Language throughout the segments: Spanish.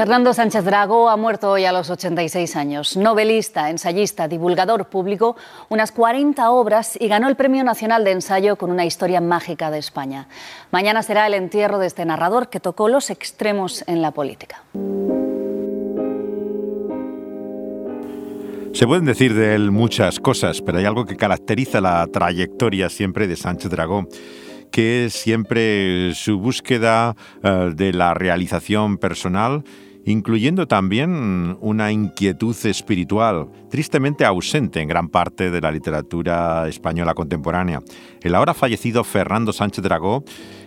Fernando Sánchez Dragó ha muerto hoy a los 86 años. Novelista, ensayista, divulgador público, unas 40 obras y ganó el Premio Nacional de Ensayo con una historia mágica de España. Mañana será el entierro de este narrador que tocó los extremos en la política. Se pueden decir de él muchas cosas, pero hay algo que caracteriza la trayectoria siempre de Sánchez Dragó que es siempre su búsqueda eh, de la realización personal incluyendo también una inquietud espiritual, tristemente ausente en gran parte de la literatura española contemporánea. El ahora fallecido Fernando Sánchez Dragó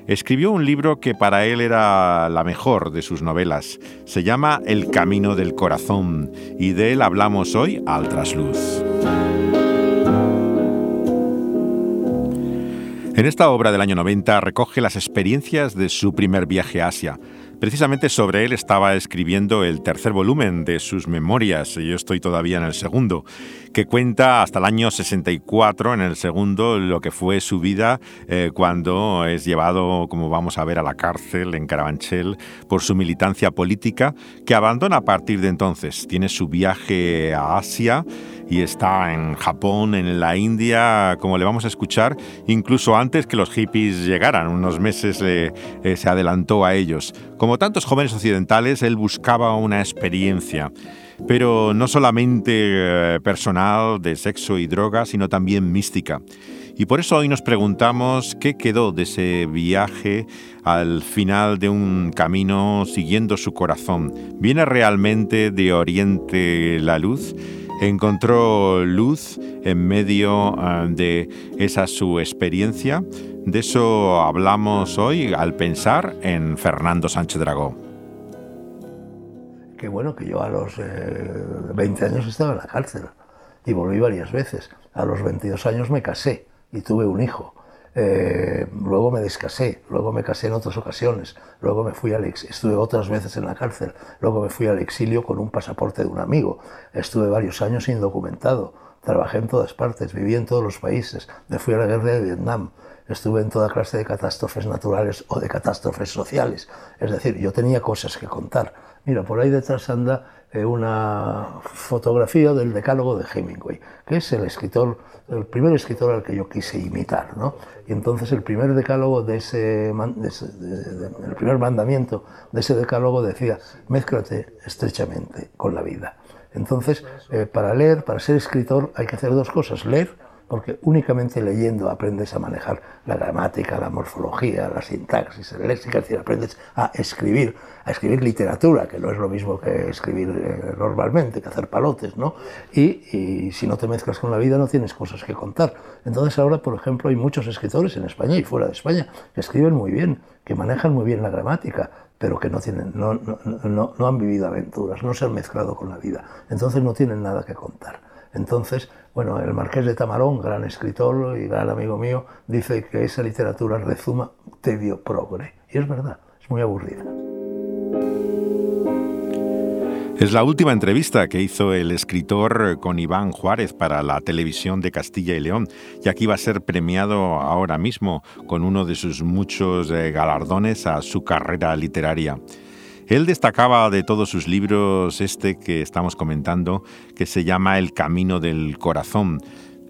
escribió un libro que para él era la mejor de sus novelas. Se llama El Camino del Corazón y de él hablamos hoy al trasluz. En esta obra del año 90 recoge las experiencias de su primer viaje a Asia, Precisamente sobre él estaba escribiendo el tercer volumen de sus memorias, yo estoy todavía en el segundo, que cuenta hasta el año 64, en el segundo, lo que fue su vida eh, cuando es llevado, como vamos a ver, a la cárcel en Carabanchel por su militancia política, que abandona a partir de entonces. Tiene su viaje a Asia y está en Japón, en la India, como le vamos a escuchar, incluso antes que los hippies llegaran, unos meses eh, se adelantó a ellos. Como tantos jóvenes occidentales, él buscaba una experiencia pero no solamente eh, personal de sexo y droga, sino también mística. Y por eso hoy nos preguntamos qué quedó de ese viaje al final de un camino siguiendo su corazón. ¿Viene realmente de Oriente la luz? encontró luz en medio ah, de esa su experiencia. De eso hablamos hoy al pensar en Fernando Sánchez Dragó. Qué bueno que yo a los 20 eh, años estaba en la cárcel y volví varias veces. A los 22 años me casé y tuve un hijo. Eh, luego me descasé, luego me casé en otras ocasiones, luego me fui al ex, estuve otras veces en la cárcel, luego me fui al exilio con un pasaporte de un amigo, estuve varios años indocumentado, trabajé en todas partes, viví en todos los países, me fui a la guerra de Vietnam, estuve en toda clase de catástrofes naturales o de catástrofes sociales, es decir, yo tenía cosas que contar. Mira, por ahí detrás anda eh, una fotografía del decálogo de Hemingway, que es el escritor, el primer escritor al que yo quise imitar, ¿no? Y entonces el primer decálogo de ese, el primer mandamiento de ese decálogo decía, mézclate estrechamente con la vida. Entonces, eh, para leer, para ser escritor, hay que hacer dos cosas, leer porque únicamente leyendo aprendes a manejar la gramática, la morfología, la sintaxis, el léxico, es decir, aprendes a escribir, a escribir literatura, que no es lo mismo que escribir eh, normalmente, que hacer palotes, ¿no? Y, si no te mezclas con la vida no tienes cosas que contar. Entonces ahora, por ejemplo, hay muchos escritores en España y fuera de España que escriben muy bien, que manejan muy bien la gramática, pero que no, tienen, no, no, no han vivido aventuras, no se han mezclado con la vida. Entonces no tienen nada que contar. Entonces, bueno, el Marqués de Tamarón, gran escritor y gran amigo mío, dice que esa literatura rezuma tedio progre. Y es verdad, es muy aburrida. Es la última entrevista que hizo el escritor con Iván Juárez para la televisión de Castilla y León, y aquí va a ser premiado ahora mismo con uno de sus muchos eh, galardones a su carrera literaria. Él destacaba de todos sus libros este que estamos comentando, que se llama El Camino del Corazón.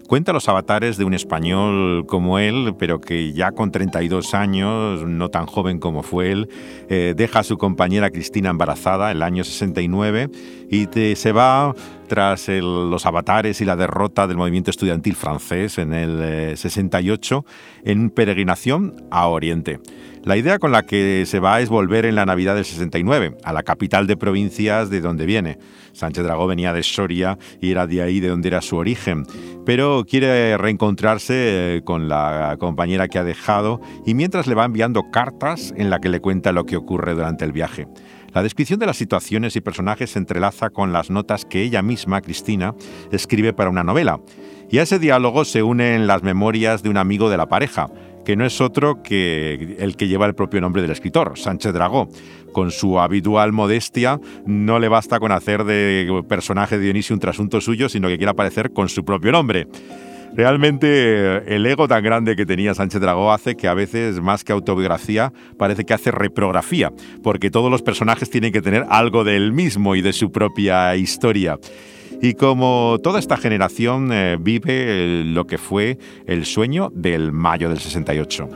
Cuenta los avatares de un español como él, pero que ya con 32 años, no tan joven como fue él, eh, deja a su compañera Cristina embarazada el año 69 y se va tras los avatares y la derrota del movimiento estudiantil francés en el 68 eh, en peregrinación a Oriente. La idea con la que se va es volver en la Navidad del 69, a la capital de provincias de donde viene. Sánchez Dragó venía de Soria y era de ahí de donde era su origen, pero quiere reencontrarse eh, con la compañera que ha dejado y mientras le va enviando cartas en la que le cuenta lo que ocurre durante el viaje. La descripción de las situaciones y personajes se entrelaza con las notas que ella misma, Cristina, escribe para una novela. Y a ese diálogo se unen las memorias de un amigo de la pareja, que no es otro que el que lleva el propio nombre del escritor, Sánchez Dragó. Con su habitual modestia, no le basta con hacer de personaje de Dionisio un trasunto suyo, sino que quiere aparecer con su propio nombre. Realmente el ego tan grande que tenía Sánchez Dragó hace que a veces más que autobiografía parece que hace reprografía, porque todos los personajes tienen que tener algo de él mismo y de su propia historia. Y como toda esta generación eh, vive lo que fue el sueño del mayo del 68.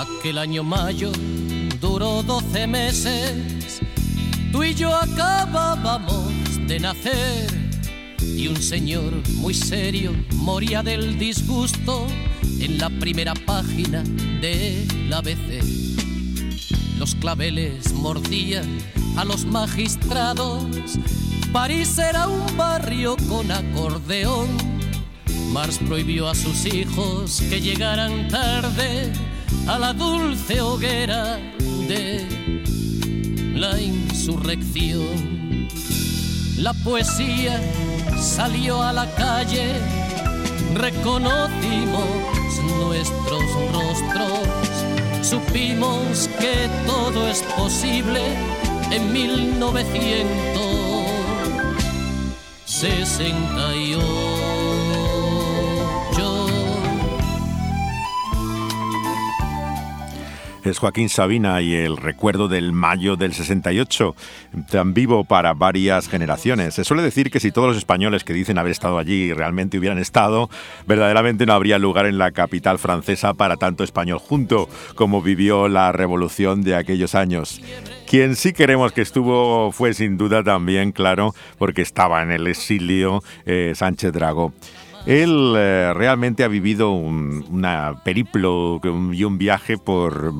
Aquel año mayo duró 12 meses, tú y yo acabábamos de nacer. Y un señor muy serio moría del disgusto en la primera página del ABC. Los claveles mordían a los magistrados, París era un barrio con acordeón. Mars prohibió a sus hijos que llegaran tarde a la dulce hoguera de la insurrección. La poesía salió a la calle, reconocimos nuestros rostros, supimos que todo es posible en 1968. Es Joaquín Sabina y el recuerdo del mayo del 68, tan vivo para varias generaciones. Se suele decir que si todos los españoles que dicen haber estado allí realmente hubieran estado, verdaderamente no habría lugar en la capital francesa para tanto español junto como vivió la revolución de aquellos años. Quien sí queremos que estuvo fue sin duda también, claro, porque estaba en el exilio eh, Sánchez Dragó. Él eh, realmente ha vivido un periplo y un viaje por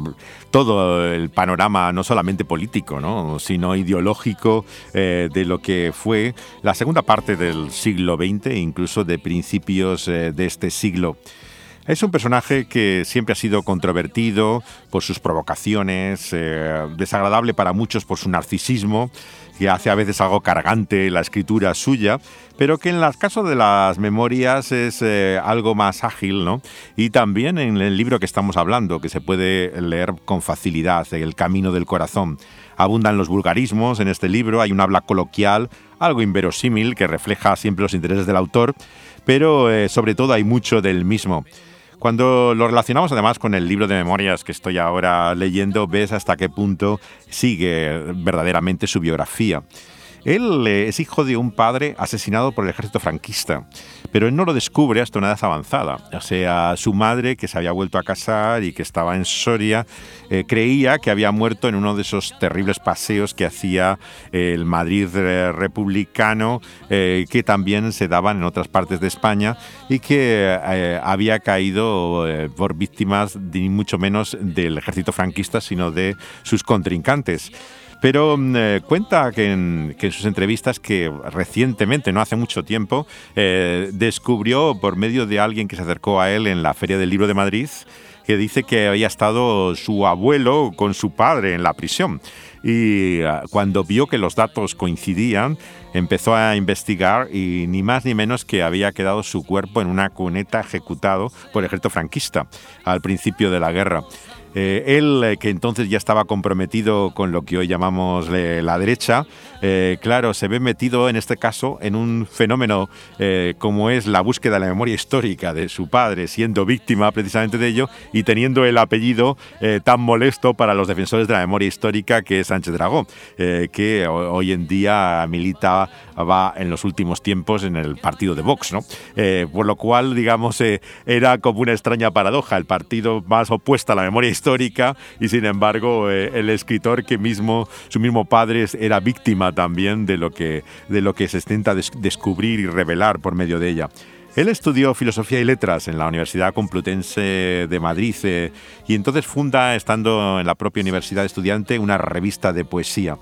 todo el panorama, no solamente político, ¿no? sino ideológico eh, de lo que fue la segunda parte del siglo XX incluso de principios eh, de este siglo. Es un personaje que siempre ha sido controvertido por sus provocaciones, desagradable para muchos por su narcisismo que hace a veces algo cargante la escritura suya, pero que en el caso de las memorias es eh, algo más ágil, ¿no? Y también en el libro que estamos hablando, que se puede leer con facilidad, El Camino del Corazón. Abundan los vulgarismos en este libro, hay un habla coloquial, algo inverosímil que refleja siempre los intereses del autor, pero eh, sobre todo hay mucho del mismo. Cuando lo relacionamos además con el libro de memorias que estoy ahora leyendo, ves hasta qué punto sigue verdaderamente su biografía. Él eh, es hijo de un padre asesinado por el ejército franquista, pero él no lo descubre hasta una edad avanzada. O sea, su madre, que se había vuelto a casar y que estaba en Soria, eh, creía que había muerto en uno de esos terribles paseos que hacía el Madrid eh, republicano, que también se daban en otras partes de España y que había caído por víctimas ni mucho menos del ejército franquista, sino de sus contrincantes. Pero mm, eh, cuenta que en, sus entrevistas que recientemente, no hace mucho tiempo, eh, descubrió por medio de alguien que se acercó a él en la Feria del Libro de Madrid, que dice que había estado su abuelo con su padre en la prisión. Y ah, cuando vio que los datos coincidían, empezó a investigar y ni más ni menos que había quedado su cuerpo en una cuneta ejecutado por el ejército franquista al principio de la guerra. Eh, él, eh, que entonces ya estaba comprometido con lo que hoy llamamos eh, la derecha, claro, se ve metido en este caso en un fenómeno como es la búsqueda de la memoria histórica de su padre, siendo víctima precisamente de ello y teniendo el apellido tan molesto para los defensores de la memoria histórica que es Sánchez Dragón, que hoy en día milita, va en los últimos tiempos en el partido de Vox, ¿no? por lo cual, digamos, era como una extraña paradoja, el partido más opuesto a la memoria histórica histórica y sin embargo eh, el escritor que mismo, su mismo padre era víctima también de lo que, de lo que se intenta descubrir y revelar por medio de ella. Él estudió filosofía y letras en la Universidad Complutense de Madrid eh, y entonces funda, estando en la propia universidad estudiante, una revista de poesía.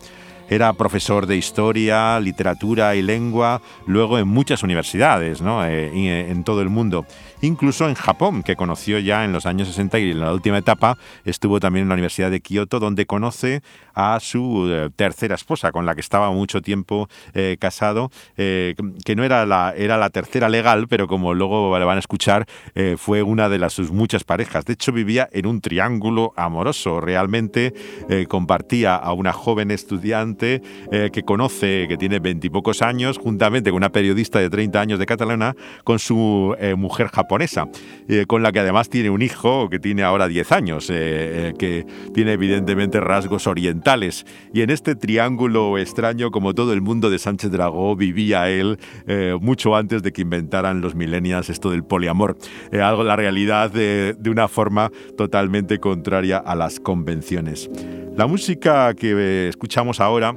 Era profesor de historia, literatura y lengua, luego en muchas universidades ¿no? Eh, eh, en todo el mundo. Incluso en Japón, que conoció ya en los años 60 y en la última etapa estuvo también en la Universidad de Kioto, donde conoce a su eh, tercera esposa, con la que estaba mucho tiempo eh, casado, que no era la, era la tercera legal, pero como luego le van a escuchar, fue una de las, sus muchas parejas. De hecho, vivía en un triángulo amoroso. Realmente compartía a una joven estudiante que conoce, que tiene veintipocos años, juntamente con una periodista de 30 años de Cataluña, con su mujer japonesa, con la que además tiene un hijo que tiene ahora 10 años, que tiene evidentemente rasgos orientales. Y en este triángulo extraño, como todo el mundo de Sánchez Dragó, vivía él eh, mucho antes de que inventaran los millennials esto del poliamor. Eh, algo, la realidad de, una forma totalmente contraria a las convenciones. La música que eh, escuchamos ahora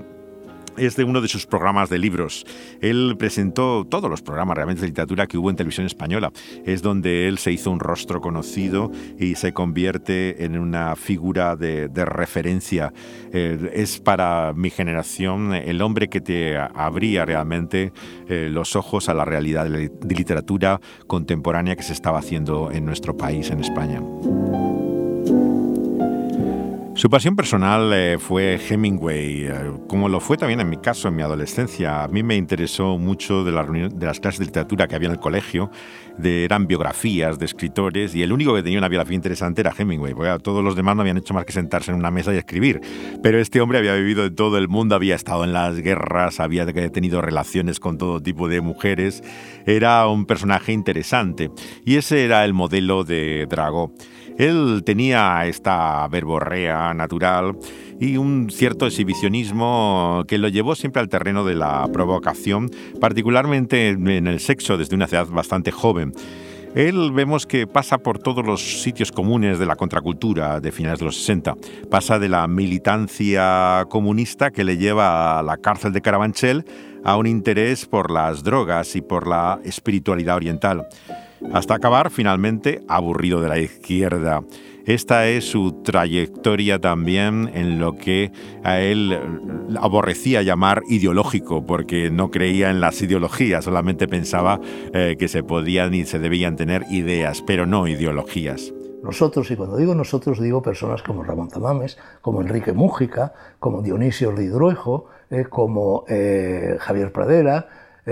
es de uno de sus programas de libros. Él presentó todos los programas realmente de literatura que hubo en televisión española. Es donde él se hizo un rostro conocido y se convierte en una figura de, referencia. Eh, es para mi generación el hombre que te abría realmente eh, los ojos a la realidad de literatura contemporánea que se estaba haciendo en nuestro país, en España. Su pasión personal eh, fue Hemingway, eh, como lo fue también en mi caso, en mi adolescencia. A mí me interesó mucho de, de las clases de literatura que había en el colegio, de, eran biografías de escritores, y el único que tenía una biografía interesante era Hemingway, porque todos los demás no habían hecho más que sentarse en una mesa y escribir. Pero este hombre había vivido en todo el mundo, había estado en las guerras, había tenido relaciones con todo tipo de mujeres, era un personaje interesante, y ese era el modelo de Drago. Él tenía esta verborrea natural y un cierto exhibicionismo que lo llevó siempre al terreno de la provocación, particularmente en el sexo desde una edad bastante joven. Él vemos que pasa por todos los sitios comunes de la contracultura de finales de los 60. Pasa de la militancia comunista que le lleva a la cárcel de Carabanchel a un interés por las drogas y por la espiritualidad oriental hasta acabar finalmente aburrido de la izquierda. Esta es su trayectoria también en lo que a él aborrecía llamar ideológico, porque no creía en las ideologías, solamente pensaba eh, que se podían y se debían tener ideas, pero no ideologías. Nosotros, y cuando digo nosotros, digo personas como Ramón Tamames, como Enrique Mújica, como Dionisio de eh, como eh, Javier Pradera,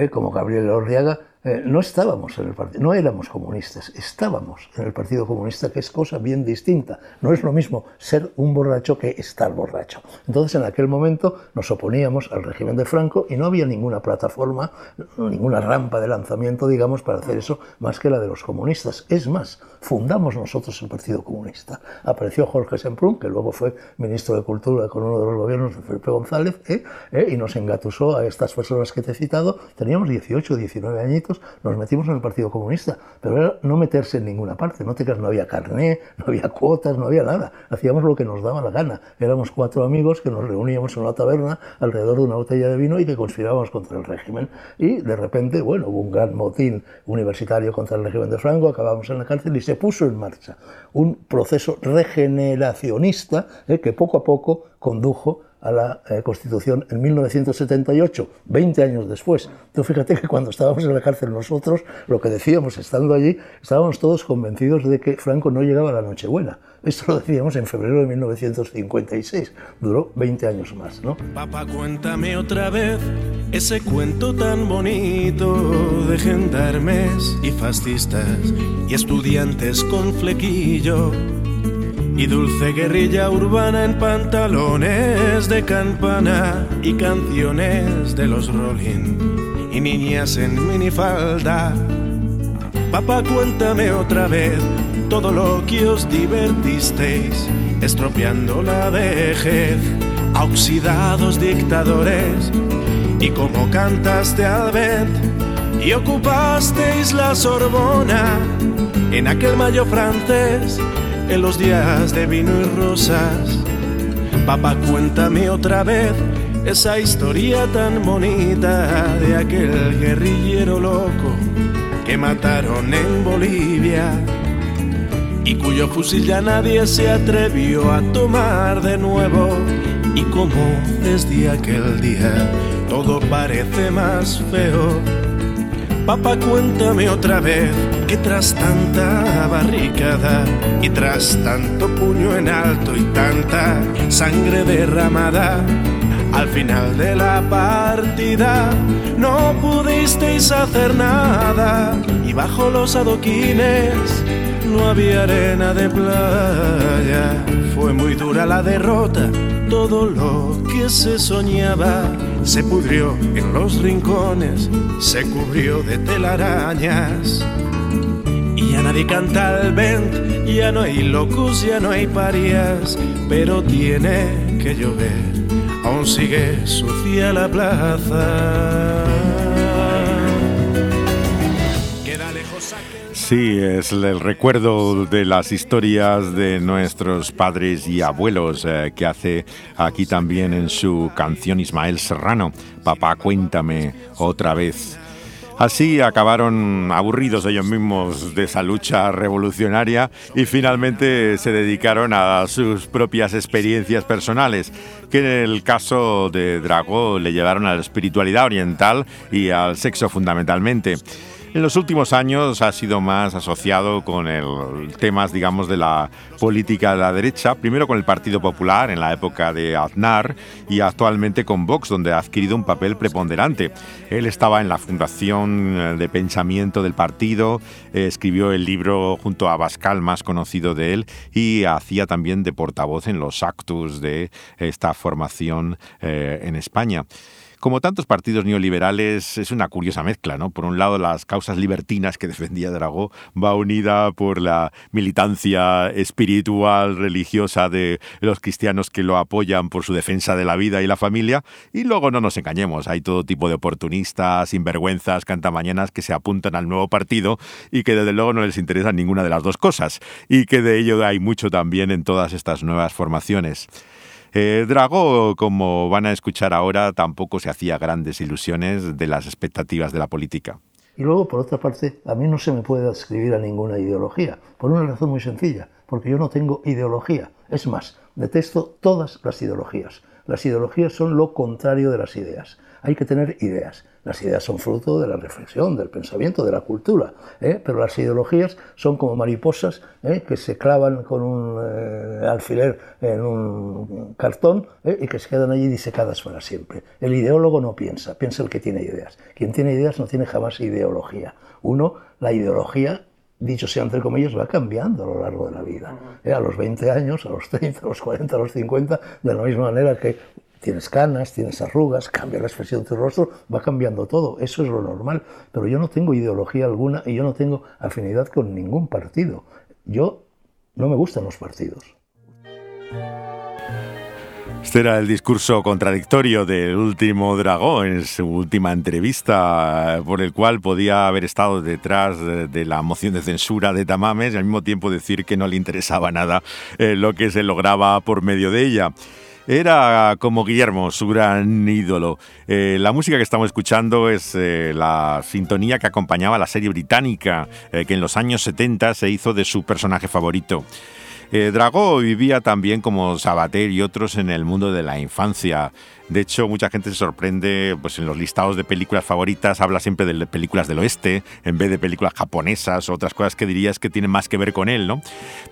como Gabriel Orriaga, eh, no estábamos en el partido, no éramos comunistas, estábamos en el Partido Comunista, que es cosa bien distinta. No es lo mismo ser un borracho que estar borracho. Entonces, en aquel momento nos oponíamos al régimen de Franco y no había ninguna plataforma, ninguna rampa de lanzamiento, digamos, para hacer eso, más que la de los comunistas. Es más, fundamos nosotros el Partido Comunista. Apareció Jorge Semprún, que luego fue ministro de Cultura con uno de los gobiernos de Felipe González, ¿eh? ¿Eh? y nos engatusó a estas personas que te he citado. Teníamos 18, 19 añitos nos metimos en el Partido Comunista, pero era no meterse en ninguna parte, no te no había carné, no había cuotas, no había nada, hacíamos lo que nos daba la gana, éramos cuatro amigos que nos reuníamos en una taberna alrededor de una botella de vino y que conspirábamos contra el régimen, y de repente, bueno, hubo un gran motín universitario contra el régimen de Franco, acabamos en la cárcel y se puso en marcha un proceso regeneracionista eh, que poco a poco condujo a la eh, Constitución en 1978, 20 años después. Tú fíjate que cuando estábamos en la cárcel nosotros, lo que decíamos estando allí, estábamos todos convencidos de que Franco no llegaba a la Nochebuena. Esto lo decíamos en febrero de 1956. Duró 20 años más, ¿no? Papá, cuéntame otra vez ese cuento tan bonito de gendarmes y fascistas y estudiantes con flequillo y dulce guerrilla urbana en pantalones de campana y canciones de los Rolling y niñas en minifalda. Papá, cuéntame otra vez todo lo que os divertisteis, estropeando la vejez a oxidados dictadores y cómo cantaste al vent y ocupasteis la Sorbona en aquel mayo francés en los días de vino y rosas. Papá, cuéntame otra vez esa historia tan bonita de aquel guerrillero loco que mataron en Bolivia y cuyo fusil ya nadie se atrevió a tomar de nuevo. Y como desde aquel día todo parece más feo Papá, cuéntame otra vez que tras tanta barricada y tras tanto puño en alto y tanta sangre derramada, al final de la partida no pudisteis hacer nada y bajo los adoquines no había arena de playa. Fue muy dura la derrota, todo lo que se soñaba se pudrió en los rincones, se cubrió de telarañas. Y ya nadie canta al vent, ya no hay locos, ya no hay parias, pero tiene que llover, aún sigue sucia la plaza. Sí, es el recuerdo de las historias de nuestros padres y abuelos eh, que hace aquí también en su canción Ismael Serrano. Papá, cuéntame otra vez. Así acabaron aburridos ellos mismos de esa lucha revolucionaria y finalmente se dedicaron a sus propias experiencias personales, que en el caso de Drago le llevaron a la espiritualidad oriental y al sexo fundamentalmente. En los últimos años ha sido más asociado con el temas, digamos, de la política de la derecha, primero con el Partido Popular en la época de Aznar y actualmente con Vox, donde ha adquirido un papel preponderante. Él estaba en la fundación eh, de pensamiento del partido, eh, escribió el libro junto a Bascal, más conocido de él, y hacía también de portavoz en los actos de esta formación eh, en España. Como tantos partidos neoliberales, es una curiosa mezcla, ¿no? Por un lado, las causas libertinas que defendía Dragó va unida por la militancia espiritual, religiosa de los cristianos que lo apoyan por su defensa de la vida y la familia. Y luego no nos engañemos, hay todo tipo de oportunistas, sinvergüenzas, cantamañanas que se apuntan al nuevo partido y que desde luego no les interesa ninguna de las dos cosas. Y que de ello hay mucho también en todas estas nuevas formaciones. Eh, Drago, como van a escuchar ahora, tampoco se hacía grandes ilusiones de las expectativas de la política. Y luego, por otra parte, a mí no se me puede adscribir a ninguna ideología, por una razón muy sencilla, porque yo no tengo ideología. Es más, detesto todas las ideologías. Las ideologías son lo contrario de las ideas. Hay que tener ideas. Las ideas son fruto de la reflexión, del pensamiento, de la cultura, ¿eh? pero las ideologías son como mariposas ¿eh? que se clavan con un eh, alfiler en un cartón y que se quedan allí disecadas para siempre. El ideólogo no piensa, piensa el que tiene ideas. Quien tiene ideas no tiene jamás ideología. Uno, la ideología dicho sea entre comillas, va cambiando a lo largo de la vida. A los 20 años, a los 30, a los 40, a los 50, de la misma manera que tienes canas, tienes arrugas, cambia la expresión de tu rostro, va cambiando todo, eso es lo normal. Pero yo no tengo ideología alguna y yo no tengo afinidad con ningún partido. Yo no me gustan los partidos. Este era el discurso contradictorio del último dragón en su última entrevista, por el cual podía haber estado detrás de la moción de censura de Tamames y al mismo tiempo decir que no le interesaba nada eh, lo que se lograba por medio de ella. Era como Guillermo, su gran ídolo. Eh, la música que estamos escuchando es eh, la sintonía que acompañaba la serie británica que en los años 70 se hizo de su personaje favorito. Drago vivía también como Sabater y otros en el mundo de la infancia. De hecho, mucha gente se sorprende, pues en los listados de películas favoritas habla siempre de películas del oeste, en vez de películas japonesas o otras cosas que dirías que tienen más que ver con él, ¿no?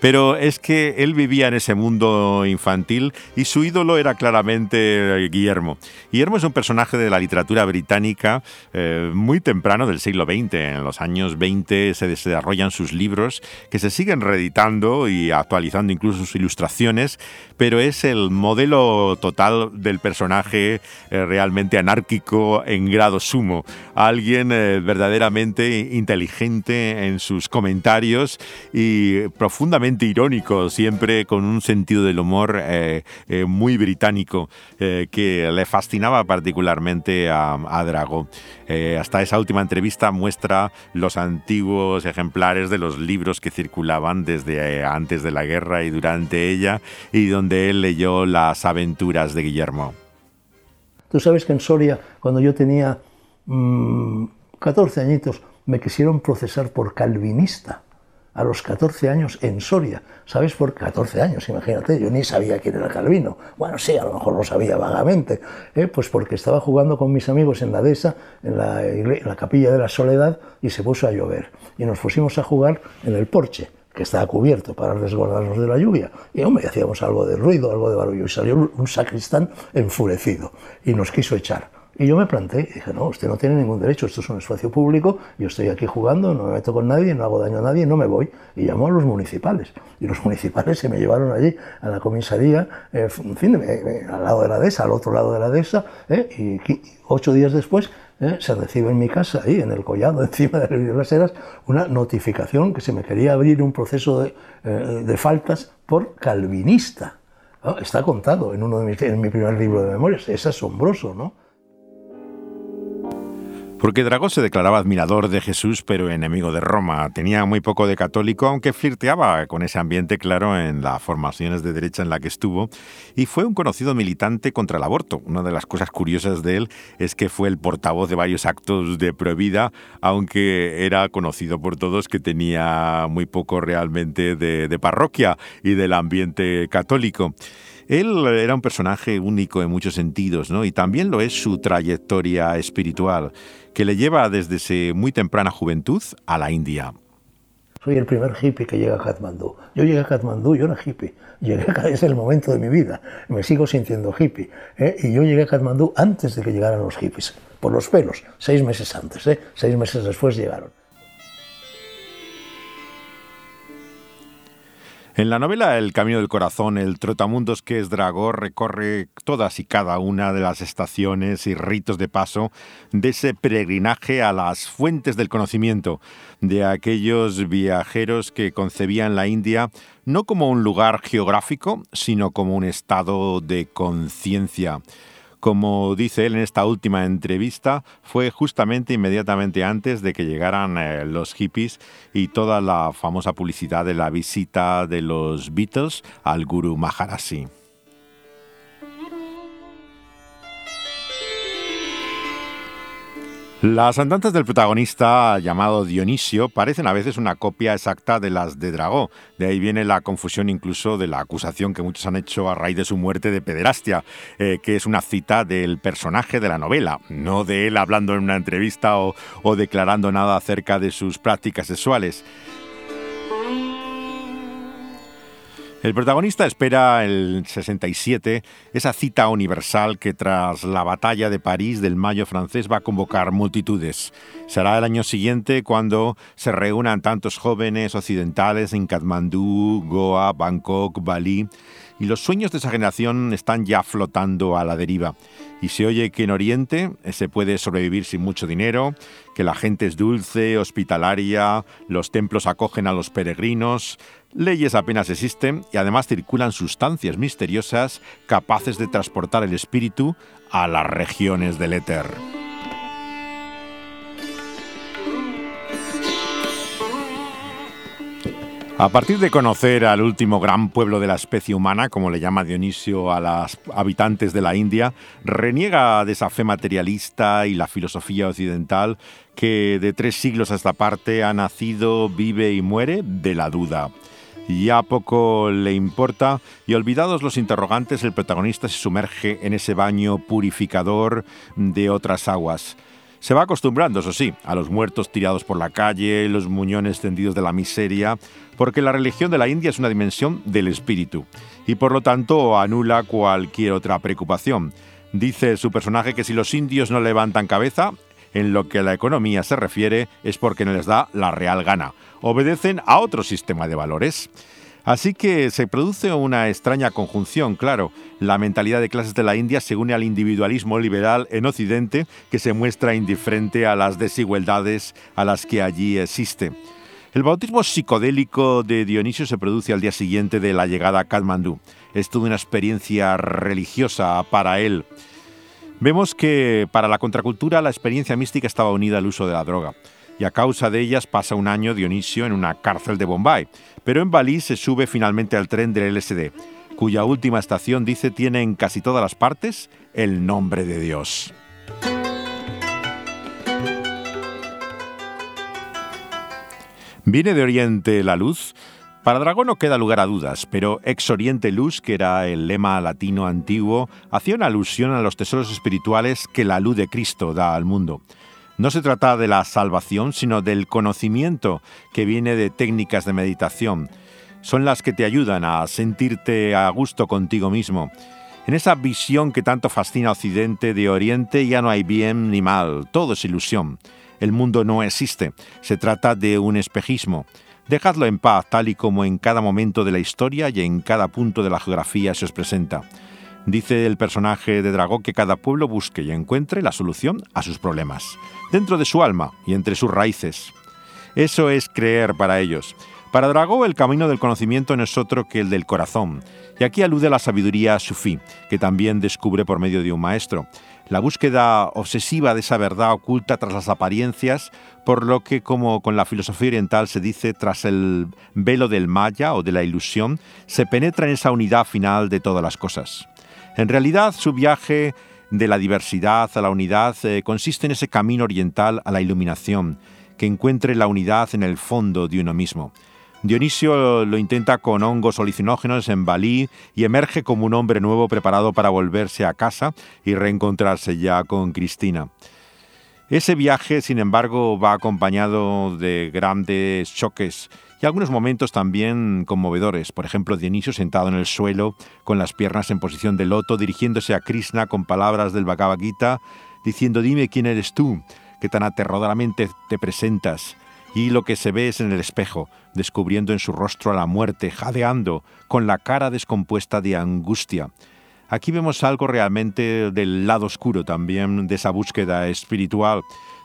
Pero es que él vivía en ese mundo infantil y su ídolo era claramente Guillermo. Guillermo es un personaje de la literatura británica eh, muy temprano del siglo XX. En los años 20 se desarrollan sus libros que se siguen reeditando y actualizando incluso sus ilustraciones, pero es el modelo total del personaje eh, realmente anárquico en grado sumo, alguien eh, verdaderamente inteligente en sus comentarios y profundamente irónico, siempre con un sentido del humor eh, muy británico que le fascinaba particularmente a, a Drago. hasta esa última entrevista muestra los antiguos ejemplares de los libros que circulaban desde antes de la guerra y durante ella y donde él leyó las aventuras de Guillermo. Tú sabes que en Soria, cuando yo tenía 14 mm, añitos, me quisieron procesar por calvinista. a los 14 años en Soria. ¿Sabes por 14 años? Imagínate, yo ni sabía quién era Calvino. Bueno, sí, a lo mejor lo sabía vagamente. ¿eh? Pues porque estaba jugando con mis amigos en la dehesa, en la, en la capilla de la Soledad, y se puso a llover. Y nos pusimos a jugar en el porche que estaba cubierto para resguardarnos de la lluvia. Y hombre, hacíamos algo de ruido, algo de barullo. Y salió un sacristán enfurecido y nos quiso echar. Y yo me planté dije, no, usted no tiene ningún derecho, esto es un espacio público, yo estoy aquí jugando, no me meto con nadie, no hago daño a nadie, no me voy. Y llamó a los municipales. Y los municipales se me llevaron allí a la comisaría, eh, en fin, al lado de la dehesa, al otro lado de la dehesa, eh, y ocho días después eh, se recibe en mi casa, ahí en el collado, encima de las Heras, una notificación que se me quería abrir un proceso de, de faltas por calvinista. está contado en, uno de mis, en mi primer libro de memorias, es asombroso, ¿no? Porque Dragó se declaraba admirador de Jesús, pero enemigo de Roma. Tenía muy poco de católico, aunque flirteaba con ese ambiente claro en las formaciones de derecha en la que estuvo, y fue un conocido militante contra el aborto. Una de las cosas curiosas de él es que fue el portavoz de varios actos de prohibida, aunque era conocido por todos que tenía muy poco realmente de, de parroquia y del ambiente católico. Él era un personaje único en muchos sentidos, ¿no? Y también lo es su trayectoria espiritual, que le lleva desde su muy temprana juventud a la India. Soy el primer hippie que llega a Kathmandú. Yo llegué a Kathmandú, yo era hippie. Llegué a, es el momento de mi vida. Me sigo sintiendo hippie. ¿eh? Y yo llegué a Kathmandú antes de que llegaran los hippies. Por los pelos. Seis meses antes. ¿eh? Seis meses después llegaron. En la novela El Camino del Corazón, el trotamundos que es Dragó recorre todas y cada una de las estaciones y ritos de paso de ese peregrinaje a las fuentes del conocimiento, de aquellos viajeros que concebían la India no como un lugar geográfico, sino como un estado de conciencia como dice él en esta última entrevista, fue justamente inmediatamente antes de que llegaran eh, los hippies y toda la famosa publicidad de la visita de los Beatles al Guru Maharaji. Las andanzas del protagonista, llamado Dionisio, parecen a veces una copia exacta de las de Dragó. De ahí viene la confusión incluso de la acusación que muchos han hecho a raíz de su muerte de pederastia, eh, que es una cita del personaje de la novela, no de él hablando en una entrevista o declarando nada acerca de sus prácticas sexuales. El protagonista espera el 67, esa cita universal que tras la batalla de París del Mayo francés va a convocar multitudes. Será el año siguiente cuando se reúnan tantos jóvenes occidentales en Katmandú, Goa, Bangkok, Bali, y los sueños de esa generación están ya flotando a la deriva. Y se oye que en Oriente se puede sobrevivir sin mucho dinero, que la gente es dulce, hospitalaria, los templos acogen a los peregrinos, Leyes apenas existen y además circulan sustancias misteriosas capaces de transportar el espíritu a las regiones del éter. A partir de conocer al último gran pueblo de la especie humana, como le llama Dionisio a los habitantes de la India, reniega de esa fe materialista y la filosofía occidental que de tres siglos a esta parte ha nacido, vive y muere de la duda ya poco le importa y olvidados los interrogantes, el protagonista se sumerge en ese baño purificador de otras aguas. Se va acostumbrando, eso sí, a los muertos tirados por la calle, los muñones tendidos de la miseria, porque la religión de la India es una dimensión del espíritu y por lo tanto anula cualquier otra preocupación. Dice su personaje que si los indios no levantan cabeza, en lo que a la economía se refiere es porque no les da la real gana. Obedecen a otro sistema de valores. Así que se produce una extraña conjunción, claro. La mentalidad de clases de la India se une al individualismo liberal en Occidente, que se muestra indiferente a las desigualdades a las que allí existe. El bautismo psicodélico de Dionisio se produce al día siguiente de la llegada a Kathmandú. Es toda una experiencia religiosa para él. Vemos que para la contracultura la experiencia mística estaba unida al uso de la droga, y a causa de ellas pasa un año Dionisio en una cárcel de Bombay, pero en Bali se sube finalmente al tren del LSD, cuya última estación dice tiene en casi todas las partes el nombre de Dios. ¿Viene de Oriente la luz? Para Dragón no queda lugar a dudas, pero Ex Oriente Luz, que era el lema latino antiguo, hacía una alusión a los tesoros espirituales que la luz de Cristo da al mundo. No se trata de la salvación, sino del conocimiento que viene de técnicas de meditación. Son las que te ayudan a sentirte a gusto contigo mismo. En esa visión que tanto fascina a Occidente, de Oriente ya no hay bien ni mal, todo es ilusión. El mundo no existe, se trata de un espejismo. Dejadlo en paz tal y como en cada momento de la historia y en cada punto de la geografía se os presenta. Dice el personaje de Dragó que cada pueblo busque y encuentre la solución a sus problemas, dentro de su alma y entre sus raíces. Eso es creer para ellos. Para Dragó el camino del conocimiento no es otro que el del corazón, y aquí alude a la sabiduría sufí, que también descubre por medio de un maestro la búsqueda obsesiva de esa verdad oculta tras las apariencias, por lo que, como con la filosofía oriental se dice, tras el velo del maya o de la ilusión, se penetra en esa unidad final de todas las cosas. En realidad, su viaje de la diversidad a la unidad eh, consiste en ese camino oriental a la iluminación, que encuentre la unidad en el fondo de uno mismo. Dionisio lo intenta con hongos alucinógenos en Balí y emerge como un hombre nuevo preparado para volverse a casa y reencontrarse ya con Cristina. Ese viaje, sin embargo, va acompañado de grandes choques y algunos momentos también conmovedores. Por ejemplo, Dionisio sentado en el suelo, con las piernas en posición de loto, dirigiéndose a Krishna con palabras del Bhagavad Gita, diciendo, dime quién eres tú, que tan aterradoramente te presentas y lo que se ve es en el espejo, descubriendo en su rostro a la muerte, jadeando, con la cara descompuesta de angustia. Aquí vemos algo realmente del lado oscuro también de esa búsqueda espiritual,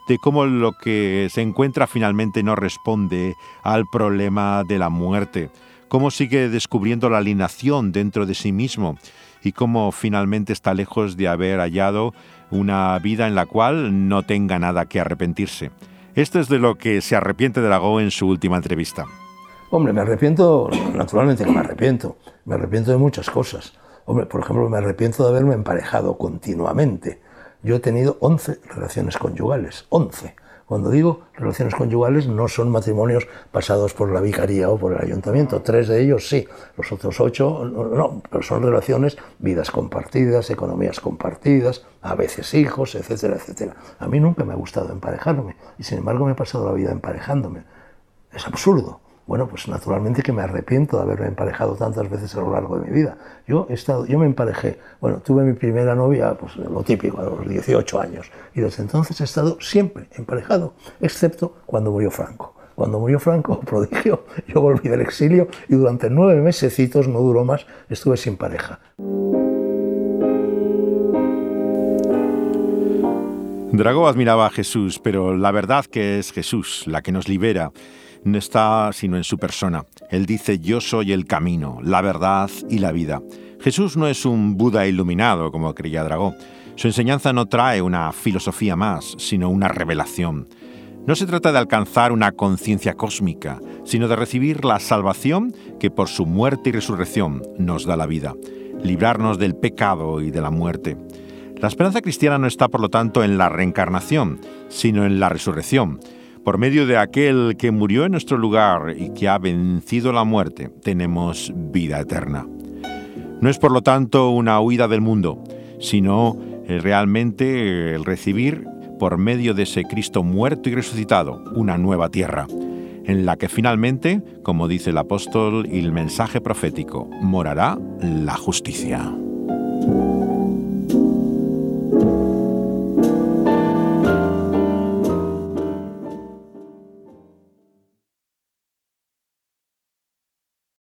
de cómo lo que se encuentra finalmente no responde al problema de la muerte, cómo sigue descubriendo la alienación dentro de sí mismo y cómo finalmente está lejos de haber hallado una vida en la cual no tenga nada que arrepentirse. Esto es de lo que se arrepiente de Lago en su última entrevista. Hombre, me arrepiento, naturalmente que me arrepiento. Me arrepiento de muchas cosas. Hombre, por ejemplo, me arrepiento de haberme emparejado continuamente. Yo he tenido 11 relaciones conyugales, 11. Cuando digo relaciones conyugales, no son matrimonios pasados por la vicaría o por el ayuntamiento. Tres de ellos sí, los otros ocho no, pero son relaciones, vidas compartidas, economías compartidas, a veces hijos, etcétera, etcétera. A mí nunca me ha gustado emparejarme y sin embargo me he pasado la vida emparejándome. Es absurdo. Bueno, pues naturalmente que me arrepiento de haberme emparejado tantas veces a lo largo de mi vida. Yo he estado, yo me emparejé, bueno, tuve mi primera novia, pues lo típico, a los 18 años, y desde entonces he estado siempre emparejado, excepto cuando murió Franco. Cuando murió Franco, prodigio, yo volví del exilio y durante nueve mesecitos, no duró más, estuve sin pareja. Dragó admiraba a Jesús, pero la verdad que es Jesús la que nos libera no está sino en su persona. Él dice, yo soy el camino, la verdad y la vida. Jesús no es un Buda iluminado, como creía Dragó. Su enseñanza no trae una filosofía más, sino una revelación. No se trata de alcanzar una conciencia cósmica, sino de recibir la salvación que por su muerte y resurrección nos da la vida, librarnos del pecado y de la muerte. La esperanza cristiana no está, por lo tanto, en la reencarnación, sino en la resurrección, por medio de aquel que murió en nuestro lugar y que ha vencido la muerte, tenemos vida eterna. No es por lo tanto una huida del mundo, sino eh, realmente el recibir por medio de ese Cristo muerto y resucitado una nueva tierra, en la que finalmente, como dice el apóstol y el mensaje profético, morará la justicia.